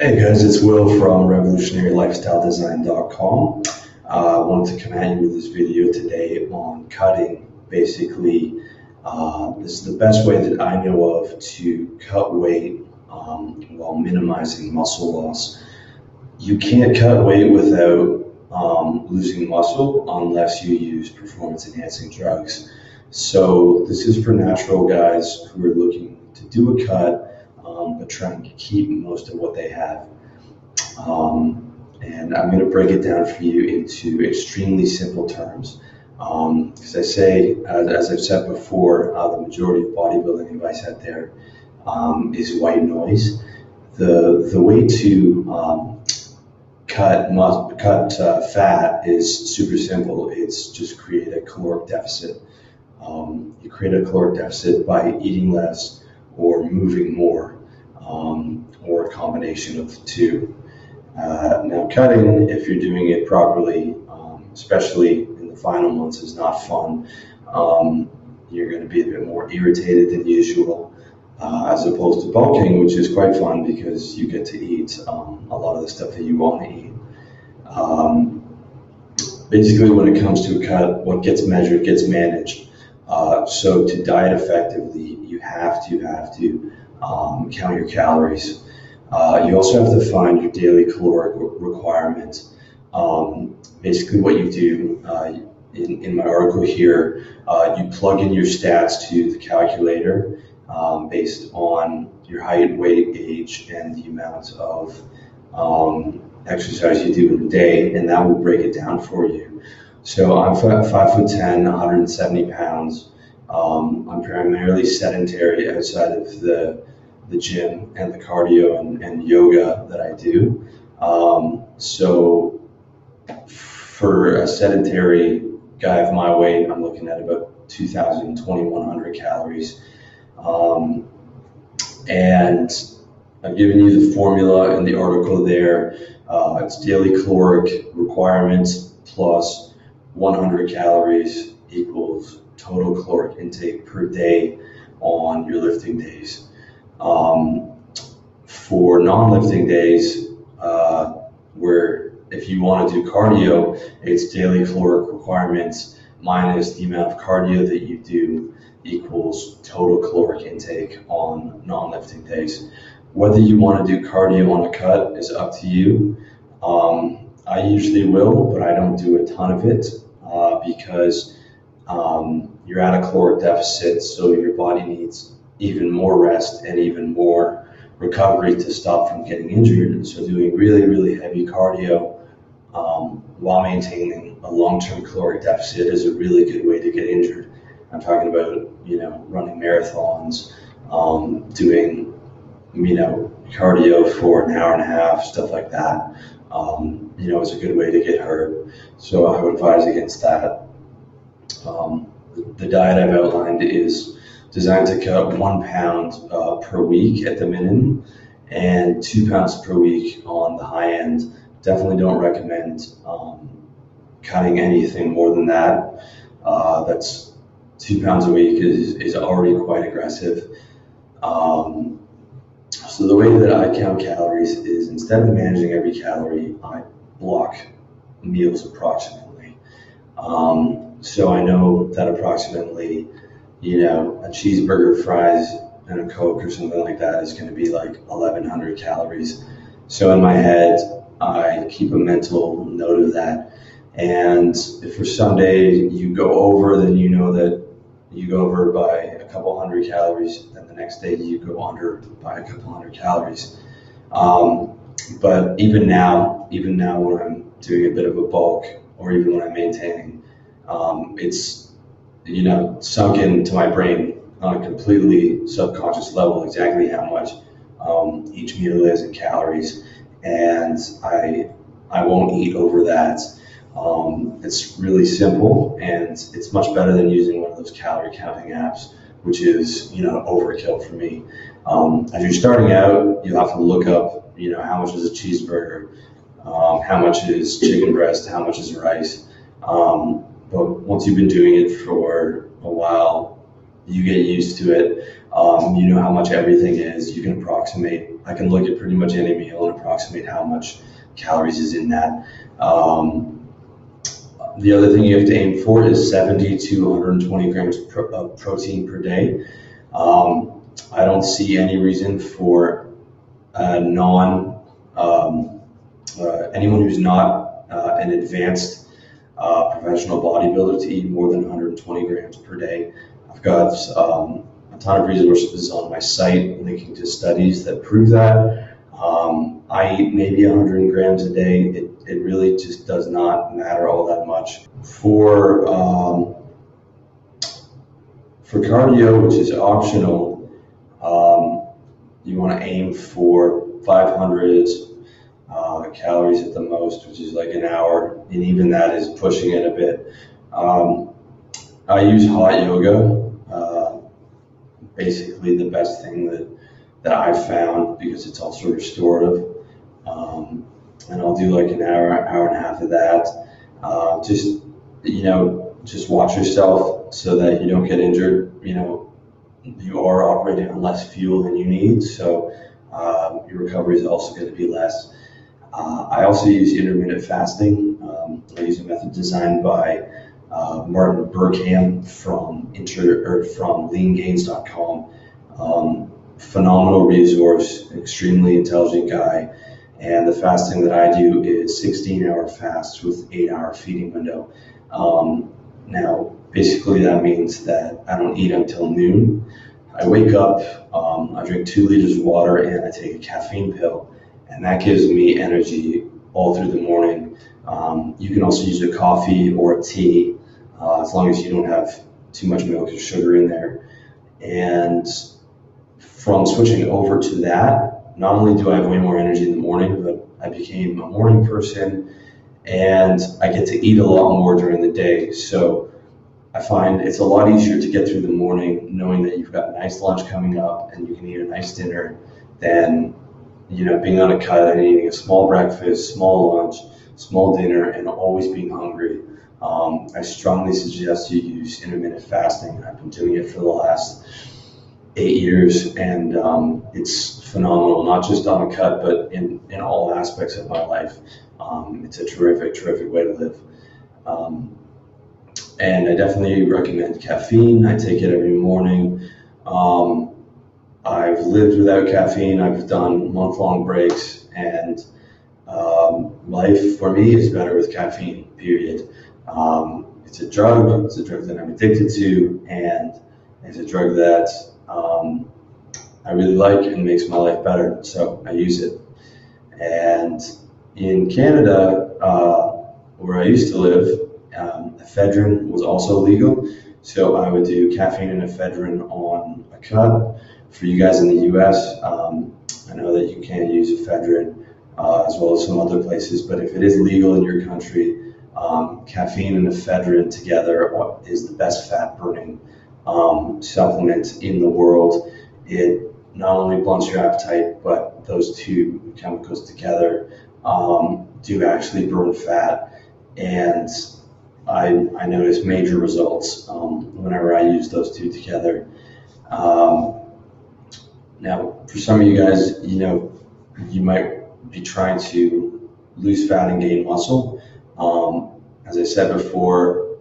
Hey guys, it's Will from revolutionarylifestyledesign.com. Uh, I wanted to come at you with this video today on cutting. Basically, uh, this is the best way that I know of to cut weight um, while minimizing muscle loss. You can't cut weight without um, losing muscle unless you use performance enhancing drugs. So this is for natural guys who are looking to do a cut um, but trying to keep most of what they have. Um, and I'm going to break it down for you into extremely simple terms. Because um, I say, as, as, I've said before, uh, the majority of bodybuilding advice out there um, is white noise. The, the way to um, cut cut uh, fat is super simple. It's just create a caloric deficit. Um, you create a caloric deficit by eating less or moving more um, or a combination of the two. Uh, now, cutting, if you're doing it properly, um, especially in the final months, is not fun. Um, you're going to be a bit more irritated than usual, uh, as opposed to bulking, which is quite fun because you get to eat um, a lot of the stuff that you want to eat. Um, basically, when it comes to a cut, what gets measured gets managed. Uh, so to diet effectively, you have to have to um, count your calories. Uh, you also have to find your daily caloric requirement. Um, basically, what you do uh, in, in my article here, uh, you plug in your stats to the calculator um, based on your height, weight, age, and the amount of um, exercise you do in a day, and that will break it down for you. So I'm five, five foot ten, 170 pounds. Um, I'm primarily sedentary outside of the the gym and the cardio and, and yoga that I do. Um, so for a sedentary guy of my weight, I'm looking at about 2,000, 2,100 calories. Um, and I've given you the formula in the article there. Uh, it's daily caloric requirements plus 100 calories equals total caloric intake per day on your lifting days. Um, for non-lifting days, uh, where if you want to do cardio, it's daily caloric requirements minus the amount of cardio that you do equals total caloric intake on non-lifting days. Whether you want to do cardio on a cut is up to you. Um, I usually will, but I don't do a ton of it uh, because um, you're at a caloric deficit, so your body needs even more rest and even more recovery to stop from getting injured. So doing really, really heavy cardio um, while maintaining a long-term caloric deficit is a really good way to get injured. I'm talking about, you know, running marathons, um, doing, you know, cardio for an hour and a half, stuff like that. Um, you know, is a good way to get hurt. So I would advise against that. Um, the diet I've outlined is designed to cut one pound uh, per week at the minimum and two pounds per week on the high end. Definitely don't recommend um, cutting anything more than that. Uh, that's two pounds a week is, is already quite aggressive. Um, so the way that I count calories is instead of managing every calorie, I block meals approximately. Um, so I know that approximately you know, a cheeseburger, fries, and a Coke or something like that is going to be like 1,100 calories. So in my head, I keep a mental note of that. And if for some day you go over, then you know that you go over by a couple hundred calories. Then the next day you go under by a couple hundred calories. Um, but even now, even now when I'm doing a bit of a bulk, or even when I'm maintaining, um, it's you know, sunk into my brain on a completely subconscious level exactly how much um, each meal is in calories, and I I won't eat over that. Um, it's really simple, and it's much better than using one of those calorie counting apps, which is you know overkill for me. Um, as you're starting out, you have to look up you know how much is a cheeseburger, um, how much is chicken breast, how much is rice. Um, but once you've been doing it for a while, you get used to it. Um, you know how much everything is. You can approximate. I can look at pretty much any meal and approximate how much calories is in that. Um, the other thing you have to aim for is 70 to 120 grams of protein per day. Um, I don't see any reason for non um, uh, anyone who's not uh, an advanced uh, professional bodybuilder to eat more than 120 grams per day. I've got um, a ton of resources on my site linking to studies that prove that. Um, I eat maybe 100 grams a day. It, it really just does not matter all that much. For um, for cardio, which is optional, um, you want to aim for 500 uh, calories at the most, which is like an hour, and even that is pushing it a bit. Um, I use hot yoga, uh, basically the best thing that that I've found because it's also restorative. Um, and I'll do like an hour, hour and a half of that. Uh, just, you know, just watch yourself so that you don't get injured. You know, you are operating on less fuel than you need, so um, your recovery is also going to be less. Uh, I also use intermittent fasting. Um, I use a method designed by uh, Martin Berkhan from inter or from leangains.com. Um, phenomenal resource, extremely intelligent guy. And the fasting that I do is 16 hour fast with eight hour feeding window. Um, now, basically, that means that I don't eat until noon. I wake up, um, I drink two liters of water, and I take a caffeine pill, and that gives me energy all through the morning. Um, you can also use a coffee or a tea, uh, as long as you don't have too much milk or sugar in there. And from switching over to that, not only do I have way more energy in the morning, but I became a morning person and I get to eat a lot more during the day. So I find it's a lot easier to get through the morning knowing that you've got a nice lunch coming up and you can eat a nice dinner than you know being on a cut and eating a small breakfast, small lunch, small dinner, and always being hungry. Um, I strongly suggest you use intermittent fasting. I've been doing it for the last eight years, and um, it's phenomenal, not just on a cut, but in, in all aspects of my life. Um, it's a terrific, terrific way to live. Um, and I definitely recommend caffeine. I take it every morning. Um, I've lived without caffeine. I've done month long breaks, and um, life for me is better with caffeine, period. Um, it's a drug, it's a drug that I'm addicted to, and it's a drug that um, I really like and makes my life better. So I use it. And in Canada, uh, where I used to live, um, ephedrine was also legal. So I would do caffeine and ephedrine on a cut. For you guys in the US, um, I know that you can use ephedrine uh, as well as some other places, but if it is legal in your country, um, caffeine and ephedrine together is the best fat burning um, supplement in the world. It not only blunts your appetite, but those two chemicals together um, do actually burn fat. And I, I notice major results um, whenever I use those two together. Um, now, for some of you guys, you know, you might be trying to lose fat and gain muscle. Um, as I said before,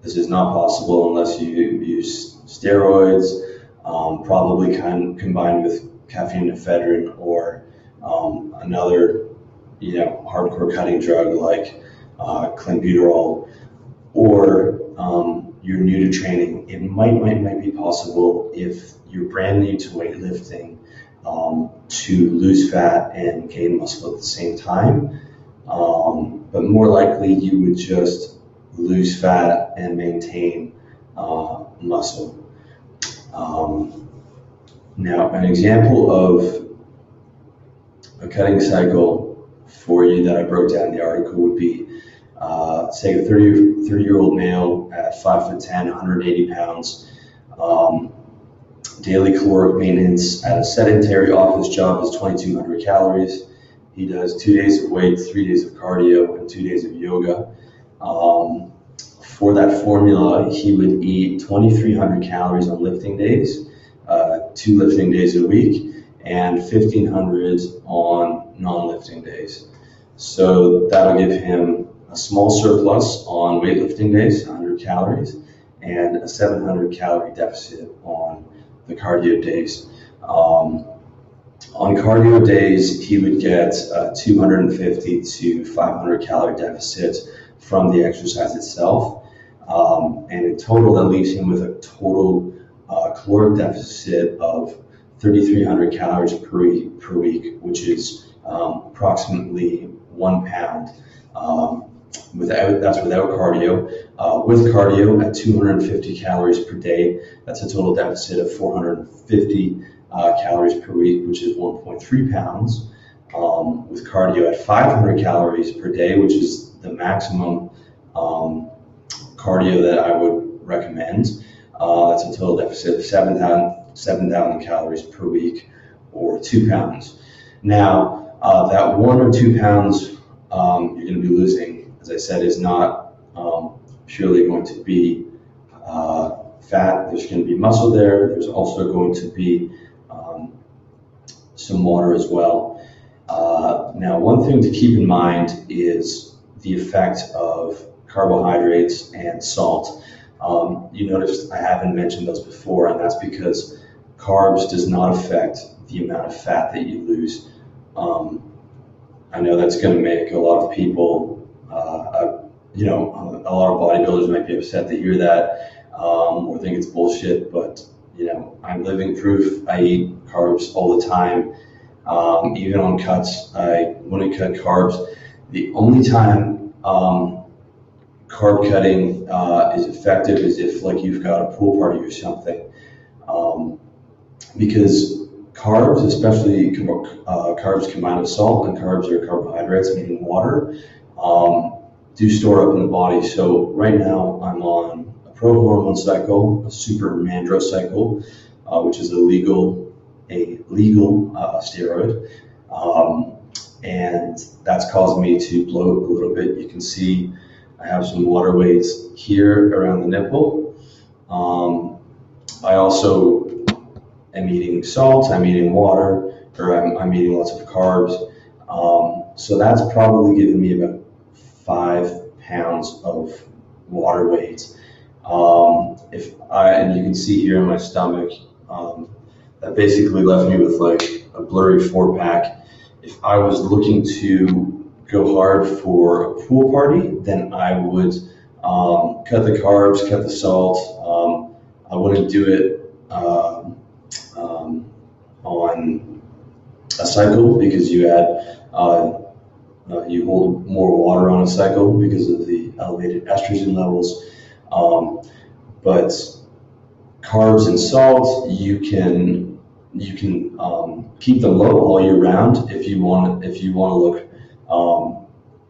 this is not possible unless you use steroids, um, probably kind combined with caffeine ephedrine or um, another, you know, hardcore cutting drug like uh, clenbuterol, or um, you're new to training. It might, might might be possible if you're brand new to weightlifting um, to lose fat and gain muscle at the same time. Um, but more likely, you would just lose fat and maintain uh, muscle. Um, now, an example of a cutting cycle for you that I broke down in the article would be uh, say a 30, 30 year old male at 5 foot 10, 180 pounds, um, daily caloric maintenance at a sedentary office job is 2200 calories. He does two days of weight, three days of cardio, and two days of yoga. Um, for that formula, he would eat 2,300 calories on lifting days, uh, two lifting days a week, and 1,500 on non-lifting days. So that'll give him a small surplus on weightlifting days, 100 calories, and a 700 calorie deficit on the cardio days. Um, on cardio days, he would get 250 to 500 calorie deficit from the exercise itself. Um, and in total, that leaves him with a total uh, caloric deficit of 3,300 calories per week, per week which is um, approximately one pound. Um, without that's without cardio. Uh, with cardio at 250 calories per day, that's a total deficit of 450 uh, calories per week, which is 1.3 pounds. Um, with cardio at 500 calories per day, which is the maximum um, cardio that I would recommend, uh, that's a total deficit of 7,000 7, calories per week or two pounds. Now, uh, that one or two pounds um, you're going to be losing, as I said, is not um, purely going to be uh, fat. There's going to be muscle there. There's also going to be um, some water as well. Uh, now, one thing to keep in mind is the effect of carbohydrates and salt. Um, you notice I haven't mentioned those before, and that's because carbs does not affect the amount of fat that you lose. Um, I know that's going to make a lot of people, you know, a lot of bodybuilders might be upset to hear that um, or think it's bullshit, but you know, I'm living proof. I eat carbs all the time, um, even on cuts. I wouldn't cut carbs. The only time um, carb cutting uh, is effective is if like you've got a pool party or something, um, because carbs, especially uh, carbs combined with salt, and carbs are carbohydrates, meaning water, um, do store up in the body. So right now I'm on a pro-hormone cycle, a super mandro cycle, uh, which is a legal, a legal uh, steroid. Um, and that's caused me to bloat a little bit. You can see I have some water weights here around the nipple. Um, I also am eating salt, I'm eating water, or I'm, I'm eating lots of carbs. Um, so that's probably giving me about five pounds of water weight. Um, if I, and you can see here in my stomach, um, that basically left me with like a blurry four pack. If I was looking to go hard for a pool party, then I would um, cut the carbs, cut the salt. Um, I wouldn't do it um, on a cycle because you add uh, uh, you hold more water on a cycle because of the elevated estrogen levels. Um, but carbs and salt, you can you can um, keep them low all year round if you want if you want to look um,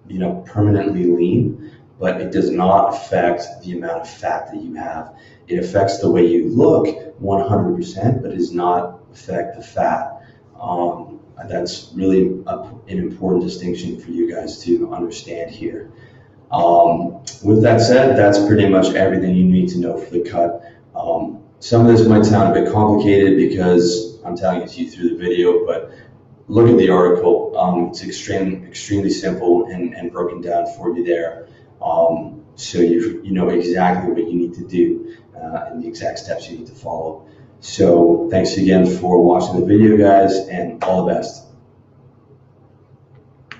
you know permanently lean. But it does not affect the amount of fat that you have. It affects the way you look 100%, but does not affect the fat. Um, that's really a, an important distinction for you guys to understand here. Um, with that said, that's pretty much everything you need to know for the cut. Um, some of this might sound a bit complicated because I'm telling it to you through the video, but look at the article. Um, it's extreme, extremely simple and, and broken down for you there. Um, so you, you know exactly what you need to do uh, and the exact steps you need to follow. So thanks again for watching the video, guys, and all the best.